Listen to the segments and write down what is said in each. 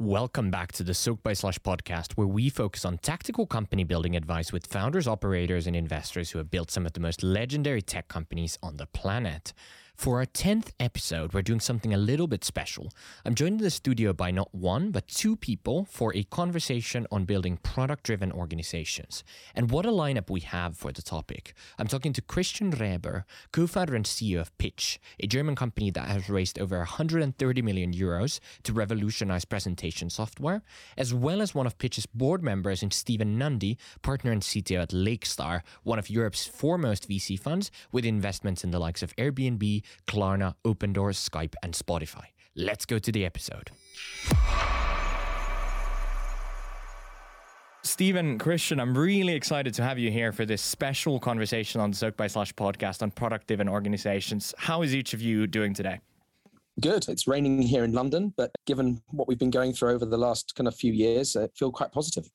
Welcome back to the Soaked by Slush podcast, where we focus on tactical company building advice with founders, operators, and investors who have built some of the most legendary tech companies on the planet. For our 10th episode, we're doing something a little bit special. I'm joined in the studio by not one, but two people for a conversation on building product driven organizations. And what a lineup we have for the topic. I'm talking to Christian Reber, co founder and CEO of Pitch, a German company that has raised over 130 million euros to revolutionize presentation software, as well as one of Pitch's board members in Stephen Nundy, partner and CTO at Lakestar, one of Europe's foremost VC funds with investments in the likes of Airbnb, Klarna, Open Doors, Skype, and Spotify. Let's go to the episode. Stephen, Christian, I'm really excited to have you here for this special conversation on the Soaked by Slush podcast on productive driven organizations. How is each of you doing today? Good. It's raining here in London, but given what we've been going through over the last kind of few years, I feel quite positive.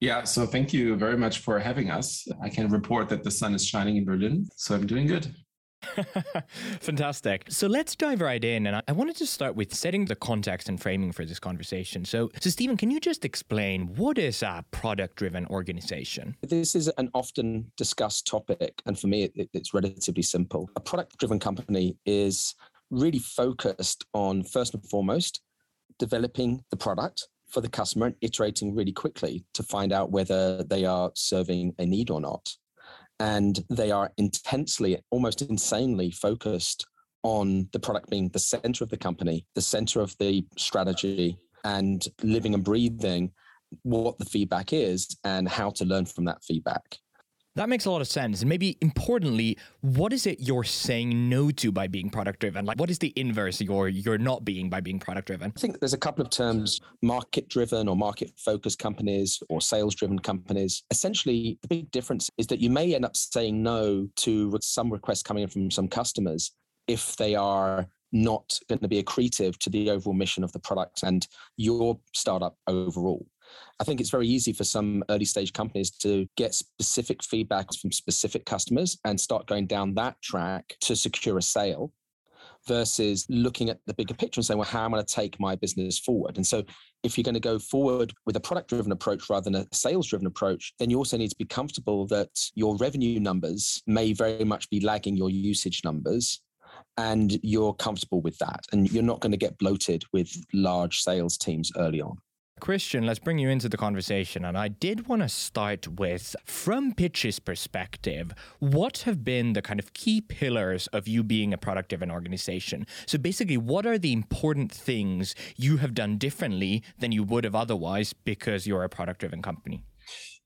Yeah, so thank you very much for having us. I can report that the sun is shining in Berlin, so I'm doing good. Fantastic. So let's dive right in. And I wanted to start with setting the context and framing for this conversation. So, so Stephen, can you just explain what is a product driven organization? This is an often discussed topic. And for me, it, it's relatively simple. A product driven company is really focused on, first and foremost, developing the product for the customer and iterating really quickly to find out whether they are serving a need or not and they are intensely, almost insanely focused on the product being the center of the company, the center of the strategy, and living and breathing what the feedback is and how to learn from that feedback. That makes a lot of sense. And maybe importantly, what is it you're saying no to by being product driven? Like what is the inverse you're you're not being by being product driven? I think there's a couple of terms, market driven or market focused companies or sales driven companies. Essentially, the big difference is that you may end up saying no to some requests coming in from some customers if they are not going to be accretive to the overall mission of the product and your startup overall. I think it's very easy for some early stage companies to get specific feedback from specific customers and start going down that track to secure a sale versus looking at the bigger picture and saying, well, how am I going to take my business forward? And so if you're going to go forward with a product driven approach rather than a sales driven approach, then you also need to be comfortable that your revenue numbers may very much be lagging your usage numbers and you're comfortable with that and you're not going to get bloated with large sales teams early on. Christian, let's bring you into the conversation. And I did want to start with from Pitch's perspective, what have been the kind of key pillars of you being a product driven organization? So basically, what are the important things you have done differently than you would have otherwise because you're a product driven company?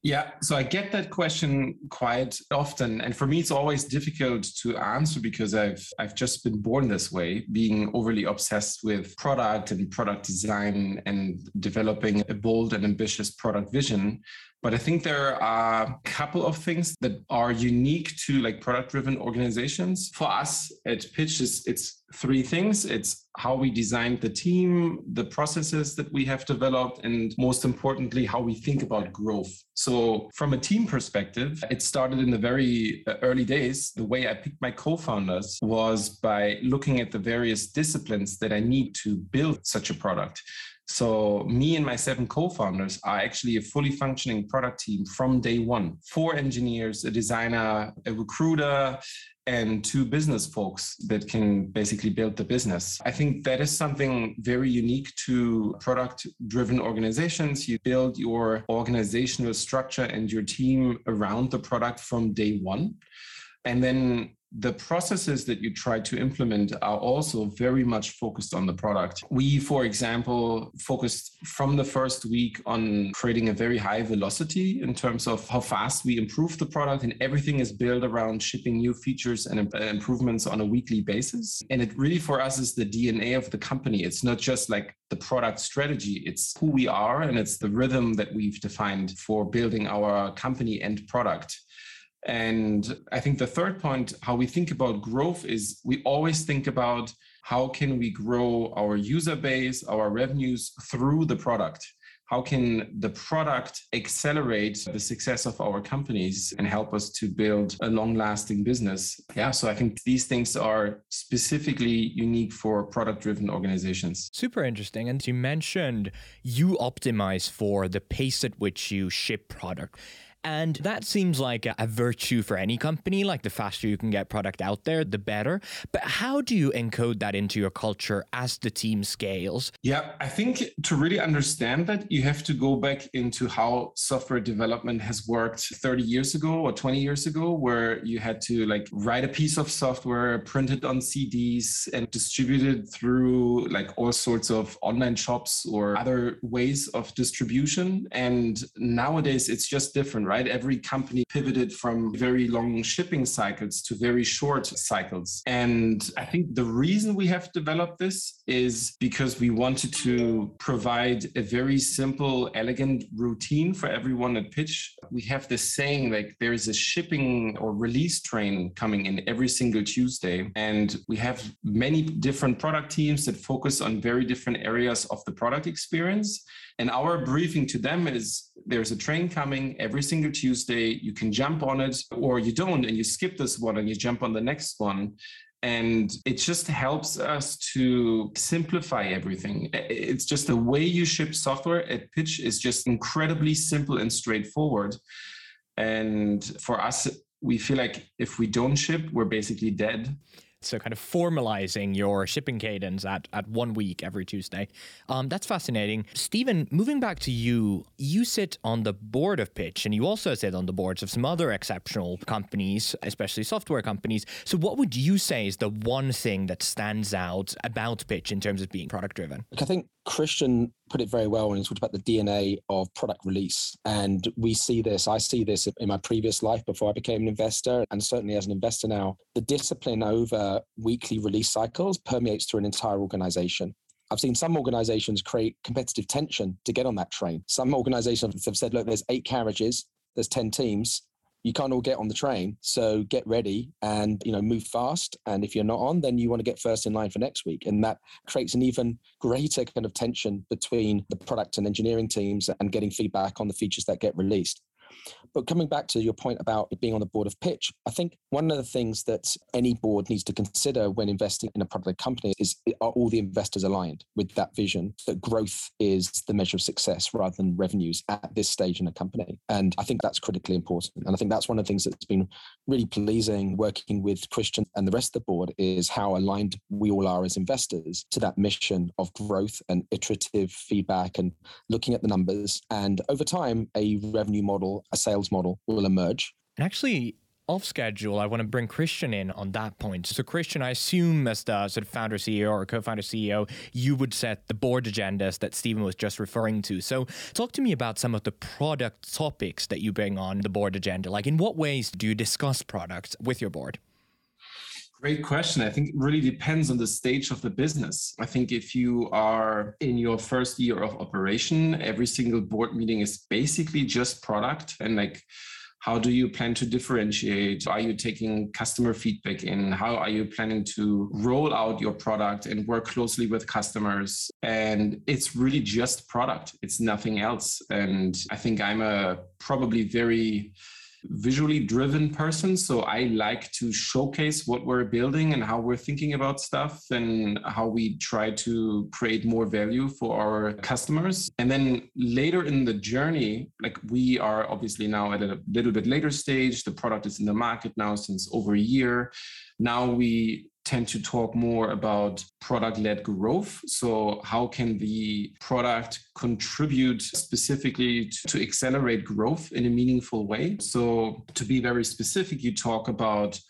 Yeah, so I get that question quite often, and for me, it's always difficult to answer because I've I've just been born this way, being overly obsessed with product and product design and developing a bold and ambitious product vision. But I think there are a couple of things that are unique to like product driven organizations. For us at Pitch, it's, it's three things. It's how we designed the team, the processes that we have developed, and most importantly, how we think about growth. So from a team perspective, it started in the very uh, early days. The way I picked my co-founders was by looking at the various disciplines that I need to build such a product. So, me and my seven co founders are actually a fully functioning product team from day one four engineers, a designer, a recruiter, and two business folks that can basically build the business. I think that is something very unique to product driven organizations. You build your organizational structure and your team around the product from day one. And then the processes that you try to implement are also very much focused on the product. We, for example, focused from the first week on creating a very high velocity in terms of how fast we improve the product, and everything is built around shipping new features and improvements on a weekly basis. And it really, for us, is the DNA of the company. It's not just like the product strategy, it's who we are, and it's the rhythm that we've defined for building our company and product. And I think the third point, how we think about growth is we always think about how can we grow our user base, our revenues through the product. how can the product accelerate the success of our companies and help us to build a long lasting business? Yeah, so I think these things are specifically unique for product driven organizations. Super interesting. And you mentioned you optimize for the pace at which you ship product. And that seems like a, virtue for any company. Like the faster you can get product out there, the better. But how do you encode that into your culture as the team scales? Yeah, I think to really understand that, you have to go back into how software development has worked 30 years ago or 20 years ago, where you had to like write a piece of software, print it on CDs, and distribute it through like all sorts of online shops or other ways of distribution. And nowadays, it's just different right? Every company pivoted from very long shipping cycles to very short cycles. And I think the reason we have developed this is because we wanted to provide a very simple, elegant routine for everyone at Pitch. We have this saying like there is a shipping or release train coming in every single Tuesday. And we have many different product teams that focus on very different areas of the product experience. And our briefing to them is there's a train coming every single Tuesday. You can jump on it or you don't, and you skip this one and you jump on the next one. And it just helps us to simplify everything. It's just the way you ship software at Pitch is just incredibly simple and straightforward. And for us, we feel like if we don't ship, we're basically dead. So kind of formalizing your shipping cadence at, at one week every Tuesday. Um, that's fascinating. Stephen, moving back to you, you sit on the board of Pitch and you also sit on the boards of some other exceptional companies, especially software companies. So what would you say is the one thing that stands out about Pitch in terms of being product driven? I think Christian put it very well when he talked about the DNA of product release. And we see this, I see this in my previous life before I became an investor, and certainly as an investor now. The discipline over weekly release cycles permeates through an entire organization. I've seen some organizations create competitive tension to get on that train. Some organizations have said, look, there's eight carriages, there's 10 teams you can't all get on the train. So get ready and you know move fast. And if you're not on, then you want to get first in line for next week. And that creates an even greater kind of tension between the product and engineering teams and getting feedback on the features that get released. But coming back to your point about being on the board of Pitch, I think one of the things that any board needs to consider when investing in a product company is are all the investors aligned with that vision that growth is the measure of success rather than revenues at this stage in a company. And I think that's critically important. And I think that's one of the things that's been really pleasing working with Christian and the rest of the board is how aligned we all are as investors to that mission of growth and iterative feedback and looking at the numbers. And over time, a revenue model, a sales sales model will emerge. And actually, off schedule, I want to bring Christian in on that point. So, Christian, I assume as the sort of founder CEO or co-founder CEO, you would set the board agendas that Stephen was just referring to. So, talk to me about some of the product topics that you bring on the board agenda. Like, in what ways do you discuss products with your board? Great question. I think it really depends on the stage of the business. I think if you are in your first year of operation, every single board meeting is basically just product and like how do you plan to differentiate? Are you taking customer feedback in? How are you planning to roll out your product and work closely with customers? And it's really just product, it's nothing else. And I think I'm a probably very visually driven person. So I like to showcase what we're building and how we're thinking about stuff and how we try to create more value for our customers. And then later in the journey, like we are obviously now at a little bit later stage, the product is in the market now since over a year. Now we tend to talk more about product led growth. So, how can the product contribute specifically to, to, accelerate growth in a meaningful way? So, to be very specific, you talk about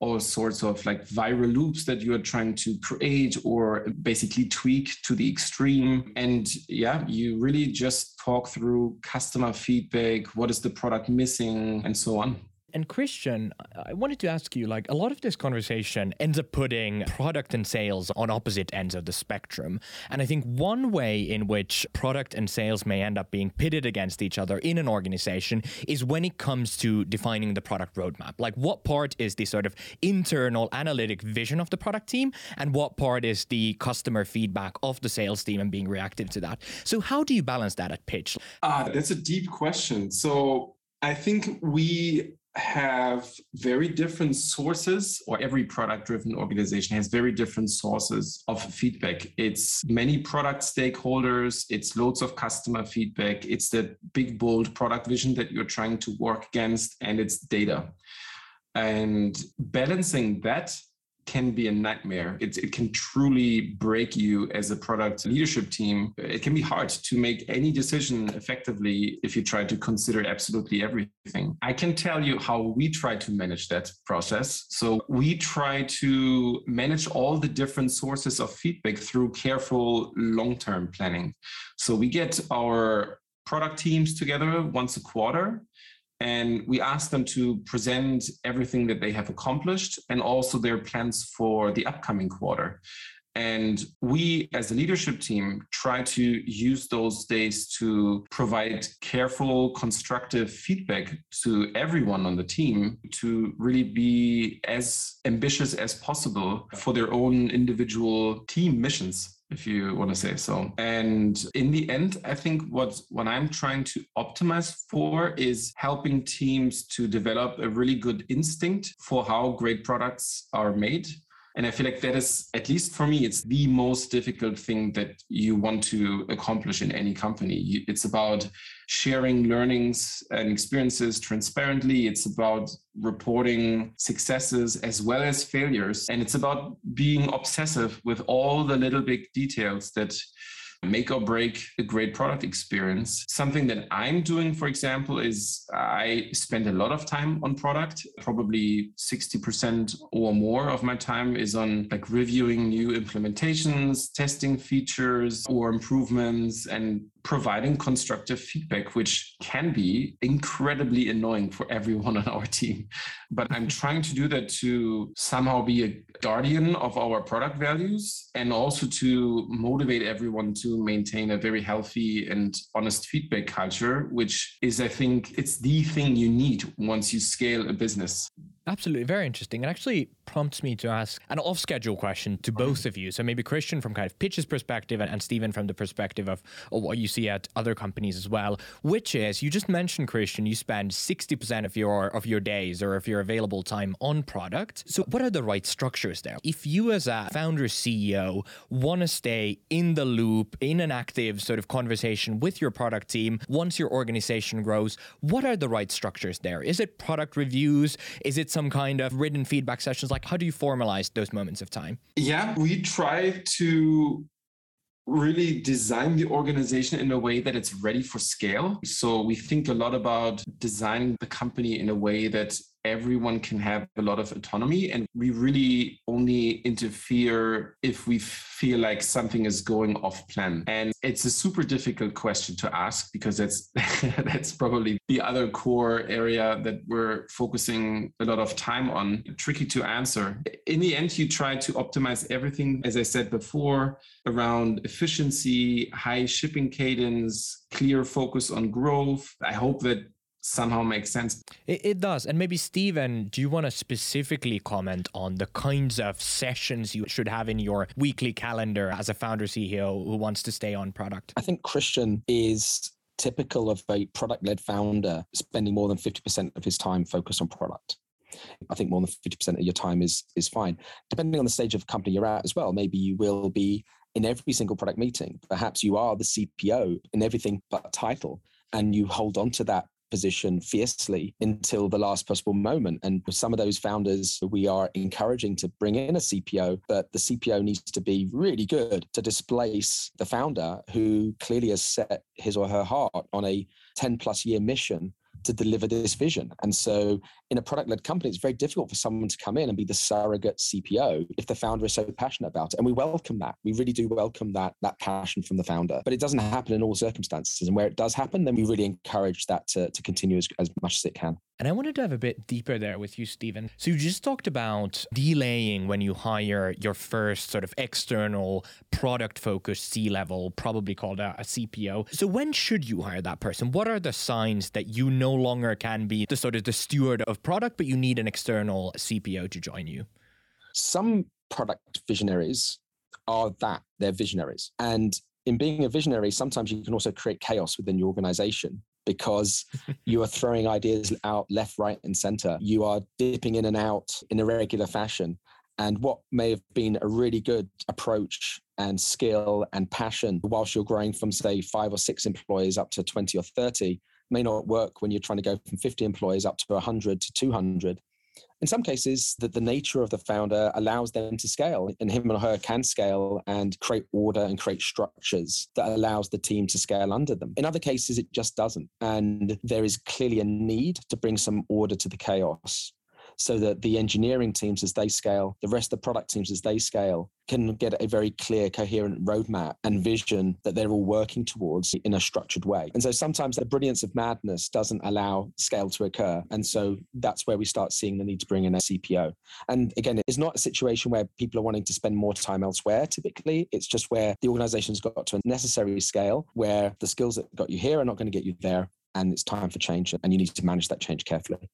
all sorts of like viral loops that you are trying to create or basically tweak to the extreme. And yeah, you really just talk through customer feedback, what is the product missing, and so on. And Christian, I wanted to ask you like a lot of this conversation ends up putting product and sales on opposite ends of the spectrum. And I think one way in which product and sales may end up being pitted against each other in an organization is when it comes to defining the product roadmap. Like what part is the sort of internal analytic vision of the product team and what part is the customer feedback of the sales team and being reactive to that. So how do you balance that at pitch? Ah, that's a deep question. So I think we have very different sources, or every product driven organization has very different sources of feedback. It's many product stakeholders, it's loads of customer feedback, it's the big, bold product vision that you're trying to work against, and it's data. And balancing that can be a nightmare. It, it can truly break you as a product leadership team. It can be hard to make any decision effectively if you try to consider absolutely everything. I can tell you how we try to manage that process. So we try to manage all the different sources of feedback through careful long term planning. So we get our product teams together once a quarter and we ask them to present everything that they have accomplished and also their plans for the upcoming quarter. And we, as a leadership team, try to use those days to provide careful, constructive feedback to everyone on the team to really be as ambitious as possible for their own individual team missions if you want to say so. And in the end, I think what, what I'm trying to optimize for is helping teams to develop a really good instinct for how great products are made and I feel like that is, at least for me, it's the most difficult thing that you want to accomplish in any company. It's about sharing learnings and experiences transparently. It's about reporting successes as well as failures. And it's about being obsessive with all the little big details that make or break a great product experience. Something that I'm doing, for example, is I spend a lot of time on product. Probably 60% or more of my time is on like reviewing new implementations, testing features or improvements, and providing constructive feedback, which can be incredibly annoying for everyone on our team. But I'm mm-hmm. trying to do that to somehow be a guardian of our product values and also to motivate everyone to maintain a very healthy and honest feedback culture, which is, I think, it's the thing you need once you scale a business. Absolutely. Very interesting. And actually prompts me to ask an off schedule question to both of you. So maybe Christian from kind of pitch's perspective and, and Stephen from the perspective of, of what you see at other companies as well, which is you just mentioned, Christian, you spend 60% of your of your days or of your available time on product. So what are the right structures there? If you as a founder CEO want to stay in the loop, in an active sort of conversation with your product team, once your organization grows, what are the right structures there? Is it product reviews? Is it some kind of written feedback sessions? Like, how do you formalize those moments of time? Yeah, we try to really design the organization in a way that it's ready for scale. So we think a lot about designing the company in a way that everyone can have a lot of autonomy and we really only interfere if we feel like something is going off plan. And it's a super difficult question to ask because that's that's probably the other core area that we're focusing a lot of time on tricky to answer. In the end you try to optimize everything as i said before around efficiency high shipping cadence clear focus on growth. I hope that somehow makes sense. It, it, does. And maybe, Stephen, do you want to specifically comment on the kinds of sessions you should have in your weekly calendar as a founder CEO who wants to stay on product? I think Christian is typical of a product led founder spending more than 50% of his time focused on product. I think more than 50% of your time is is fine. Depending on the stage of company you're at as well, maybe you will be in every single product meeting. Perhaps you are the CPO in everything but title and you hold on to that position fiercely until the last possible moment. And with some of those founders, we are encouraging to bring in a CPO, but the CPO needs to be really good to displace the founder who clearly has set his or her heart on a 10 plus year mission to deliver this vision. And so in a product led company, it's very difficult for someone to come in and be the surrogate CPO if the founder is so passionate about it. And we welcome that. We really do welcome that, that passion from the founder. But it doesn't happen in all circumstances. And where it does happen, then we really encourage that to, to continue as, as much as it can. And I wanted to have a bit deeper there with you, Stephen. So you just talked about delaying when you hire your first sort of external product focused C level, probably called a, a, CPO. So when should you hire that person? What are the signs that you no longer can be the sort of the steward of product, but you need an external CPO to join you? Some product visionaries are that they're visionaries. And in being a visionary, sometimes you can also create chaos within your organization because you are throwing ideas out left, right, and center. You are dipping in and out in a regular fashion. And what may have been a really good approach and skill and passion whilst you're growing from, say, five or six employees up to 20 or 30 may not work when you're trying to go from 50 employees up to 100 to 200 in some cases that the nature of the founder allows them to scale and him or her can scale and create order and create structures that allows the team to scale under them. In other cases it just doesn't and there is clearly a need to bring some order to the chaos so that the engineering teams as they scale, the rest of the product teams as they scale, can get a very clear, coherent roadmap and vision that they're all working towards in a structured way. And so sometimes the brilliance of madness doesn't allow scale to occur. And so that's where we start seeing the need to bring in a CPO. And again, it's not a situation where people are wanting to spend more time elsewhere typically. It's just where the organization's got to a necessary scale where the skills that got you here are not going to get you there. And it's time for change. And you need to manage that change carefully.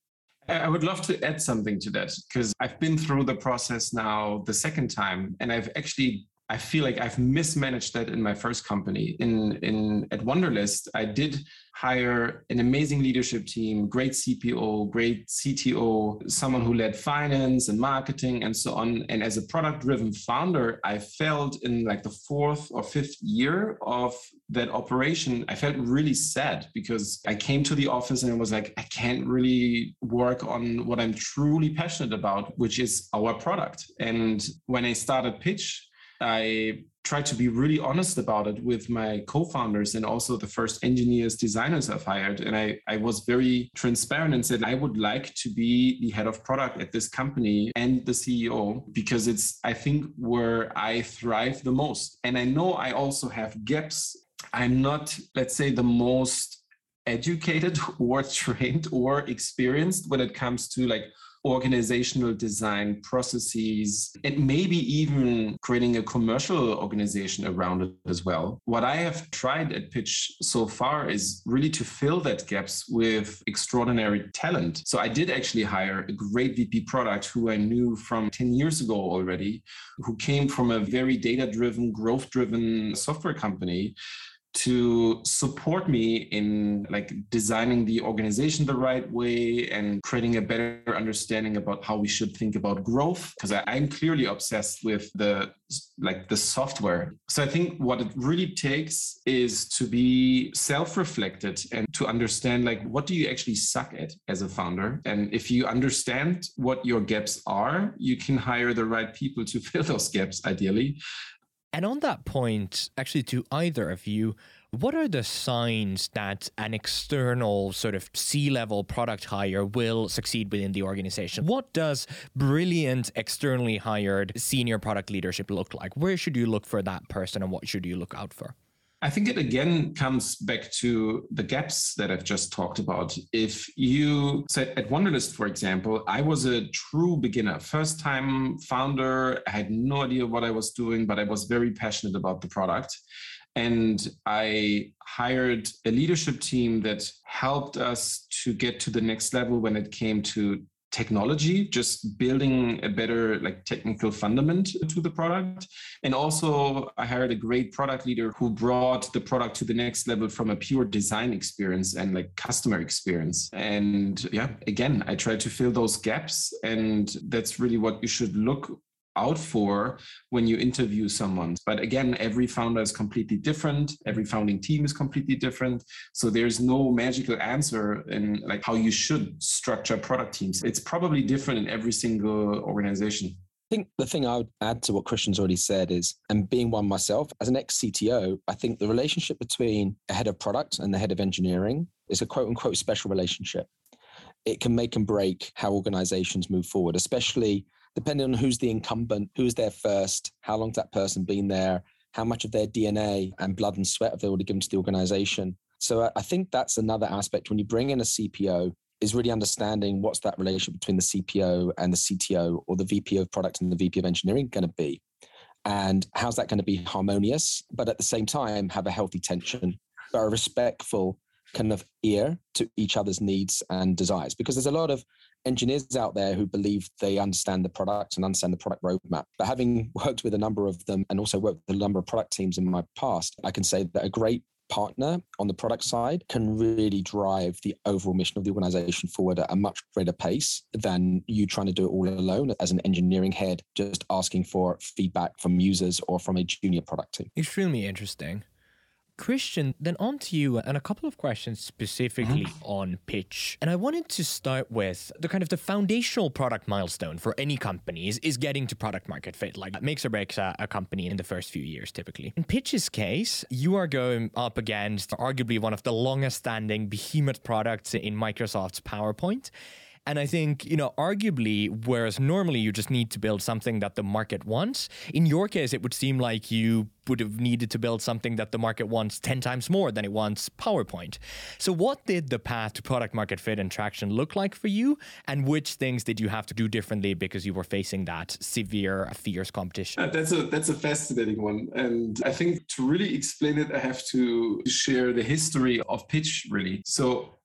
I would love to add something to that because I've been through the process now the second time and I've actually I feel like I've mismanaged that in my first company. In in at Wunderlist, I did hire an amazing leadership team, great CPO, great CTO, someone who led finance and marketing and so on. And as a product driven founder, I felt in like the fourth or fifth year of that operation, I felt really sad because I came to the office and it was like, I can't really work on what I'm truly passionate about, which is our product. And when I started Pitch, I tried to be really honest about it with my co-founders and also the first engineers, designers I've hired. And I, I was very transparent and said, I would like to be the head of product at this company and the CEO because it's, I think, where I thrive the most. And I know I also have gaps. I'm not, let's say, the most educated or trained or experienced when it comes to like organizational design processes and maybe even creating a commercial organization around it as well. What I have tried at Pitch so far is really to fill that gaps with extraordinary talent. So I did actually hire a great VP product who I knew from 10 years ago already, who came from a very data driven, growth driven software company to support me in like designing the organization the right way and creating a better understanding about how we should think about growth because i'm clearly obsessed with the like the software. So i think what it really takes is to be self-reflected and to understand like what do you actually suck at as a founder? And if you understand what your gaps are you can hire the right people to fill those gaps ideally and on that point, actually, to either of you, what are the signs that an external sort of C level product hire will succeed within the organization? What does brilliant externally hired senior product leadership look like? Where should you look for that person and what should you look out for? I think it again comes back to the gaps that I've just talked about. If you said at Wunderlist, for example, I was a true beginner, first time founder. I had no idea what I was doing, but I was very passionate about the product. And I hired a leadership team that helped us to get to the next level when it came to technology just building a better like technical fundament to the product. And also i hired a great product leader who brought the product to the next level from a pure design experience and like customer experience. And yeah again i try to fill those gaps and that's really what you should look out for when you interview someone. But again, every founder is completely different. Every founding team is completely different. So there's no magical answer in like how you should structure product teams. It's probably different in every single organization. I think the thing I would add to what Christian's already said is, and being one myself, as an ex CTO, I think the relationship between a head of product and the head of engineering is a quote unquote special relationship. It can make and break how organizations move forward, especially depending on who's the incumbent, who's there first, how long's that person been there, how much of their DNA and blood and sweat have they already given to the organization. So uh, I think that's another aspect when you bring in a CPO is really understanding what's that relationship between the CPO and the CTO or the VP of product and the VP of engineering going to be and how's that going to be harmonious but at the same time have a healthy tension but a respectful kind of ear to each other's needs and desires because there's a lot of engineers out there who believe they understand the product and understand the product roadmap but having worked with a number of them and also worked with a number of product teams in my past i can say that a great partner on the product side can really drive the overall mission of the organization forward at a much greater pace than you trying to do it all alone as an engineering head, just asking for feedback from users or from a junior product team. Extremely interesting. Christian, then on to you and a couple of questions specifically mm-hmm. on pitch. And I wanted to start with the kind of the foundational product milestone for any company is, is getting to product market fit, like makes or breaks a, a company in the first few years typically. In pitch's case, you are going up against arguably one of the longest standing behemoth products in Microsoft's PowerPoint. And I think, you know, arguably, whereas normally you just need to build something that the market wants, in your case, it would seem like you would have needed to build something that the market wants 10 times more than it wants PowerPoint. So, what did the path to product market fit and traction look like for you? And which things did you have to do differently because you were facing that severe, fierce competition? Uh, that's, a, that's a fascinating one. And I think to really explain it, I have to share the history of pitch, really. So,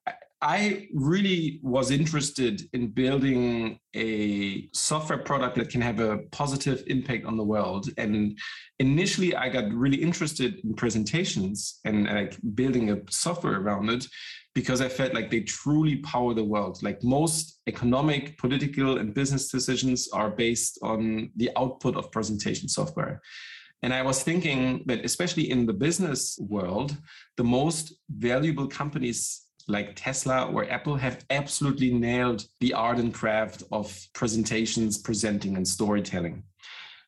I really was interested in building a software product that can have a positive impact on the world. And initially, I got really interested in presentations and like building a software around it because I felt like they truly power the world. Like most economic, political, and business decisions are based on the output of presentation software. And I was thinking that, especially in the business world, the most valuable companies like Tesla or Apple have absolutely nailed the art and craft of presentations, presenting, and storytelling.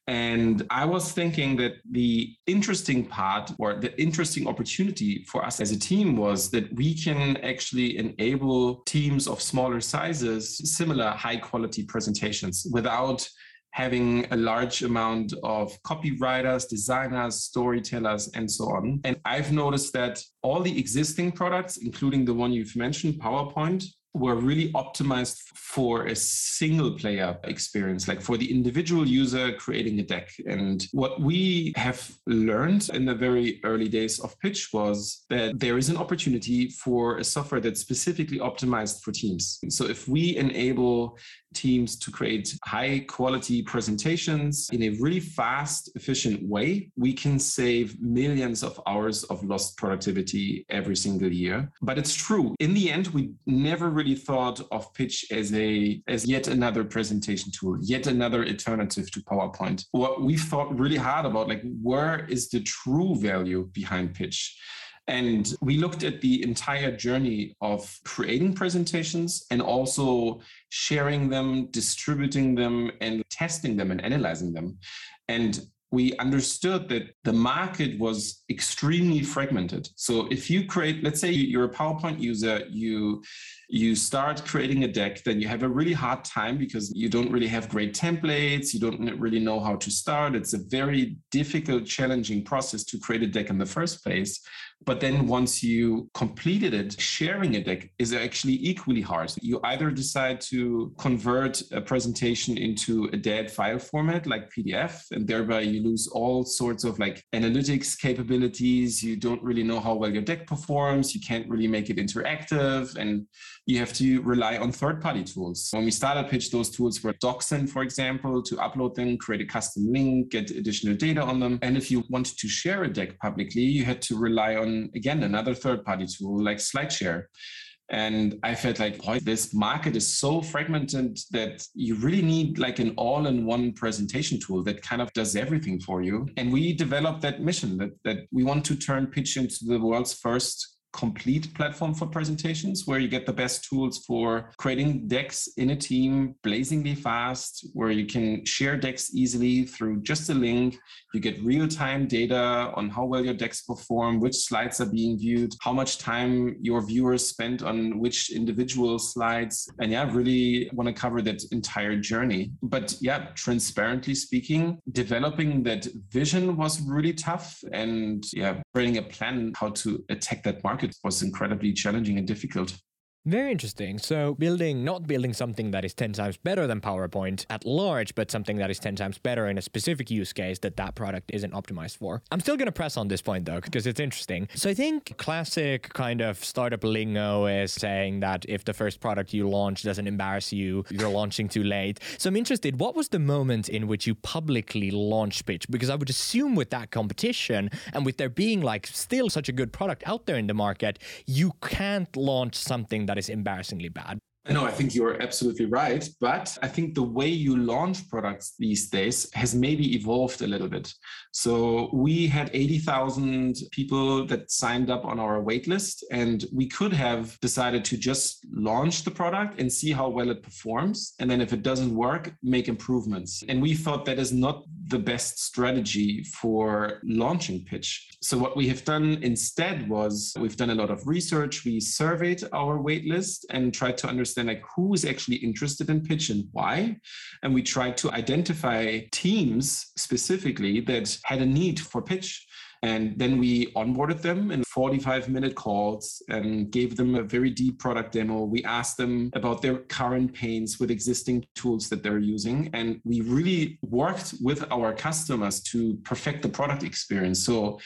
And I was thinking that the interesting part or the interesting opportunity for us as a team was that we can actually enable teams of smaller sizes, similar high quality presentations without having a large amount of copywriters, designers, storytellers, and so on. And I've noticed that all the existing products, including the one you've mentioned, PowerPoint, were really optimized for a single player experience, like for the individual user creating a deck. And what we have learned in the very early days of Pitch was that there is an opportunity for a software that's specifically optimized for teams. So if we enable teams to create high quality presentations in a really fast, efficient way, we can save millions of hours of lost productivity every single year. But it's true. In the end, we never really thought of pitch as a as yet another presentation tool, yet another alternative to PowerPoint. What we thought really hard about, like where is the true value behind pitch? And we looked at the entire journey of creating presentations and also sharing them, distributing them, and testing them and analyzing them. And we understood that the market was extremely fragmented. So if you create, let's say you're a PowerPoint user, you you start creating a deck, then you have a really hard time because you don't really have great templates, you don't really know how to start. It's a very difficult, challenging process to create a deck in the first place. But then once you completed it, sharing a deck is actually equally hard. You either decide to convert a presentation into a dead file format like PDF, and thereby you lose all sorts of like analytics capabilities. You don't really know how well your deck performs. You can't really make it interactive. And you have to rely on third-party tools. When we started Pitch, those tools were DocSend, for example, to upload them, create a custom link, get additional data on them. And if you wanted to share a deck publicly, you had to rely on, again, another third-party tool like SlideShare. And I felt like this market is so fragmented that you really need like an all in one presentation tool that kind of does everything for you. And we developed that mission that, that we want to turn pitch into the world's first complete platform for presentations where you get the best tools for creating decks in a team blazingly fast, where you can share decks easily through just a link. You get real time data on how well your decks perform, which slides are being viewed, how much time your viewers spent on which individual slides. And yeah, really want to cover that entire journey. But yeah, transparently speaking, developing that vision was really tough. And yeah, creating a plan how to attack that market was incredibly challenging and difficult. Very interesting. So, building, not building something that is 10 times better than PowerPoint at large, but something that is 10 times better in a specific use case that that product isn't optimized for. I'm still going to press on this point though, because it's interesting. So, I think classic kind of startup lingo is saying that if the first product you launch doesn't embarrass you, you're launching too late. So, I'm interested, what was the moment in which you publicly launched Pitch? Because I would assume with that competition and with there being like still such a good product out there in the market, you can't launch something that that is embarrassingly bad. No, I think you're absolutely right. But I think the way you launch products these days has maybe evolved a little bit. So we had 80,000 people that signed up on our waitlist, and we could have decided to just launch the product and see how well it performs. And then if it doesn't work, make improvements. And we thought that is not the best strategy for launching pitch. So what we have done instead was we've done a lot of research. We surveyed our waitlist and tried to understand understand like who is actually interested in pitch and why. And we tried to identify teams specifically that had a need for pitch. And then we onboarded them in 45 minute calls and gave them a very deep product demo. We asked them about their current pains with existing tools that they're using. And we really worked with our customers to perfect the product experience. So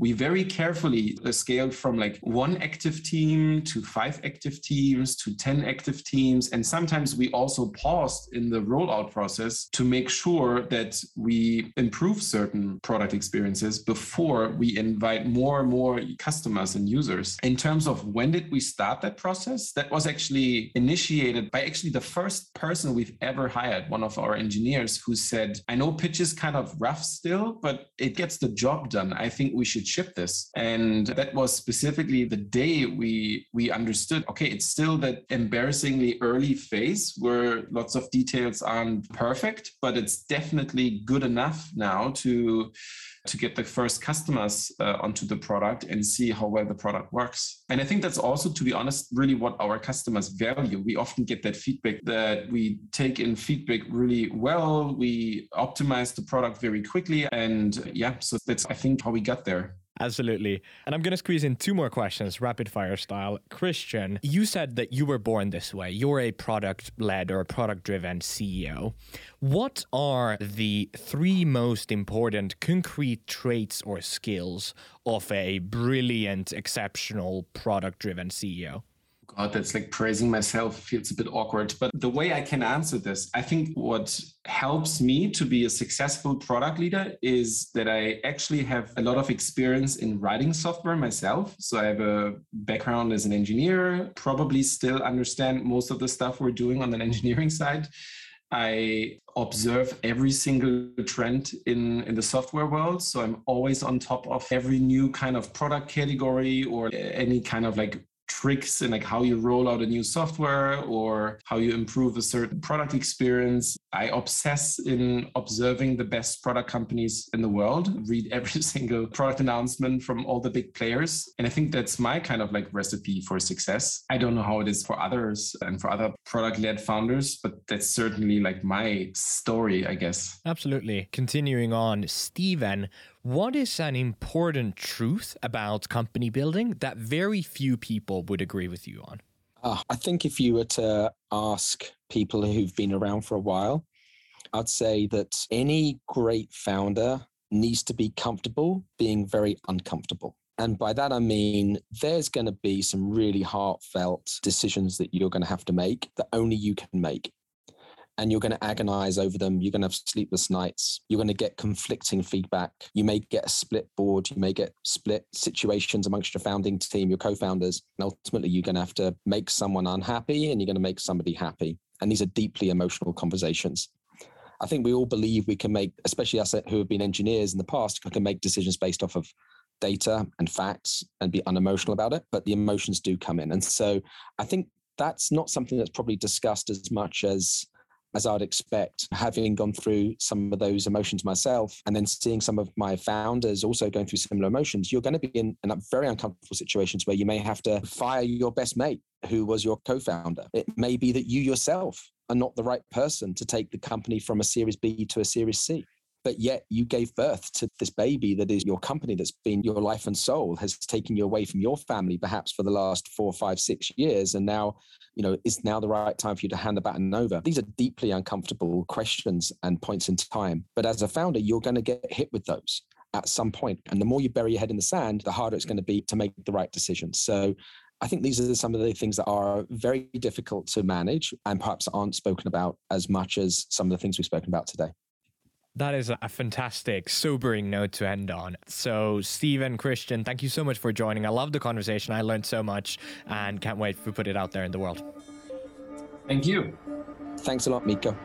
we very carefully uh, scaled from like one active team to five active teams to 10 active teams. And sometimes we also paused in the rollout process to make sure that we improve certain product experiences before we invite more and more customers and users. In terms of when did we start that process, that was actually initiated by actually the first person we've ever hired, one of our engineers who said, I know pitch is kind of rough still, but it gets the job done. I think we should ship this. And that was specifically the day we we understood, okay, it's still that embarrassingly early phase where lots of details aren't perfect, but it's definitely good enough now to to get the first customers uh, onto the product and see how well the product works. And I think that's also, to be honest, really what our customers value. We often get that feedback that we take in feedback really well. We optimize the product very quickly. And yeah, so that's, I think, how we got there. Absolutely. And I'm going to squeeze in two more questions, rapid fire style. Christian, you said that you were born this way. You're a product led or product driven CEO. What are the three most important concrete traits or skills of a brilliant, exceptional product driven CEO? God, that's like praising myself feels a bit awkward. But the way I can answer this, I think what helps me to be a successful product leader is that I actually have a lot of experience in writing software myself. So I have a background as an engineer, probably still understand most of the stuff we're doing on an engineering side. I observe every single trend in, in the software world. So I'm always on top of every new kind of product category or any kind of like tricks in like how you roll out a new software or how you improve a certain product experience. I obsess in observing the best product companies in the world, read every single product announcement from all the big players. And I think that's my kind of like recipe for success. I don't know how it is for others and for other product led founders, but that's certainly like my story, I guess. Absolutely. Continuing on, Stephen, what is an important truth about company building that very few people would agree with you on? Uh, I think if you were to ask people who've been around for a while, I'd say that any great founder needs to be comfortable being very uncomfortable. And by that, I mean, there's going to be some really heartfelt decisions that you're going to have to make that only you can make and you're going to agonize over them. You're going to have sleepless nights. You're going to get conflicting feedback. You may get a split board. You may get split situations amongst your founding team, your co founders. And ultimately, you're going to have to make someone unhappy and you're going to make somebody happy. And these are deeply emotional conversations. I think we all believe we can make, especially us who have been engineers in the past, we can make decisions based off of data and facts and be unemotional about it, but the emotions do come in. And so I think that's not something that's probably discussed as much as as I'd expect, having gone through some of those emotions myself and then seeing some of my founders also going through similar emotions, you're going to be in, in very uncomfortable situations where you may have to fire your best mate who was your co founder. It may be that you yourself are not the right person to take the company from a Series B to a Series C but yet you gave birth to this baby that is your company that's been your life and soul has taken you away from your family perhaps for the last four five six years and now you know is now the right time for you to hand the baton over these are deeply uncomfortable questions and points in time but as a founder you're going to get hit with those at some point and the more you bury your head in the sand the harder it's going to be to make the right decisions so I think these are some of the things that are very difficult to manage and perhaps aren't spoken about as much as some of the things we've spoken about today. That is a fantastic, sobering note to end on. So, Stephen, Christian, thank you so much for joining. I love the conversation. I learned so much and can't wait to put it out there in the world. Thank you. Thanks a lot, Miko.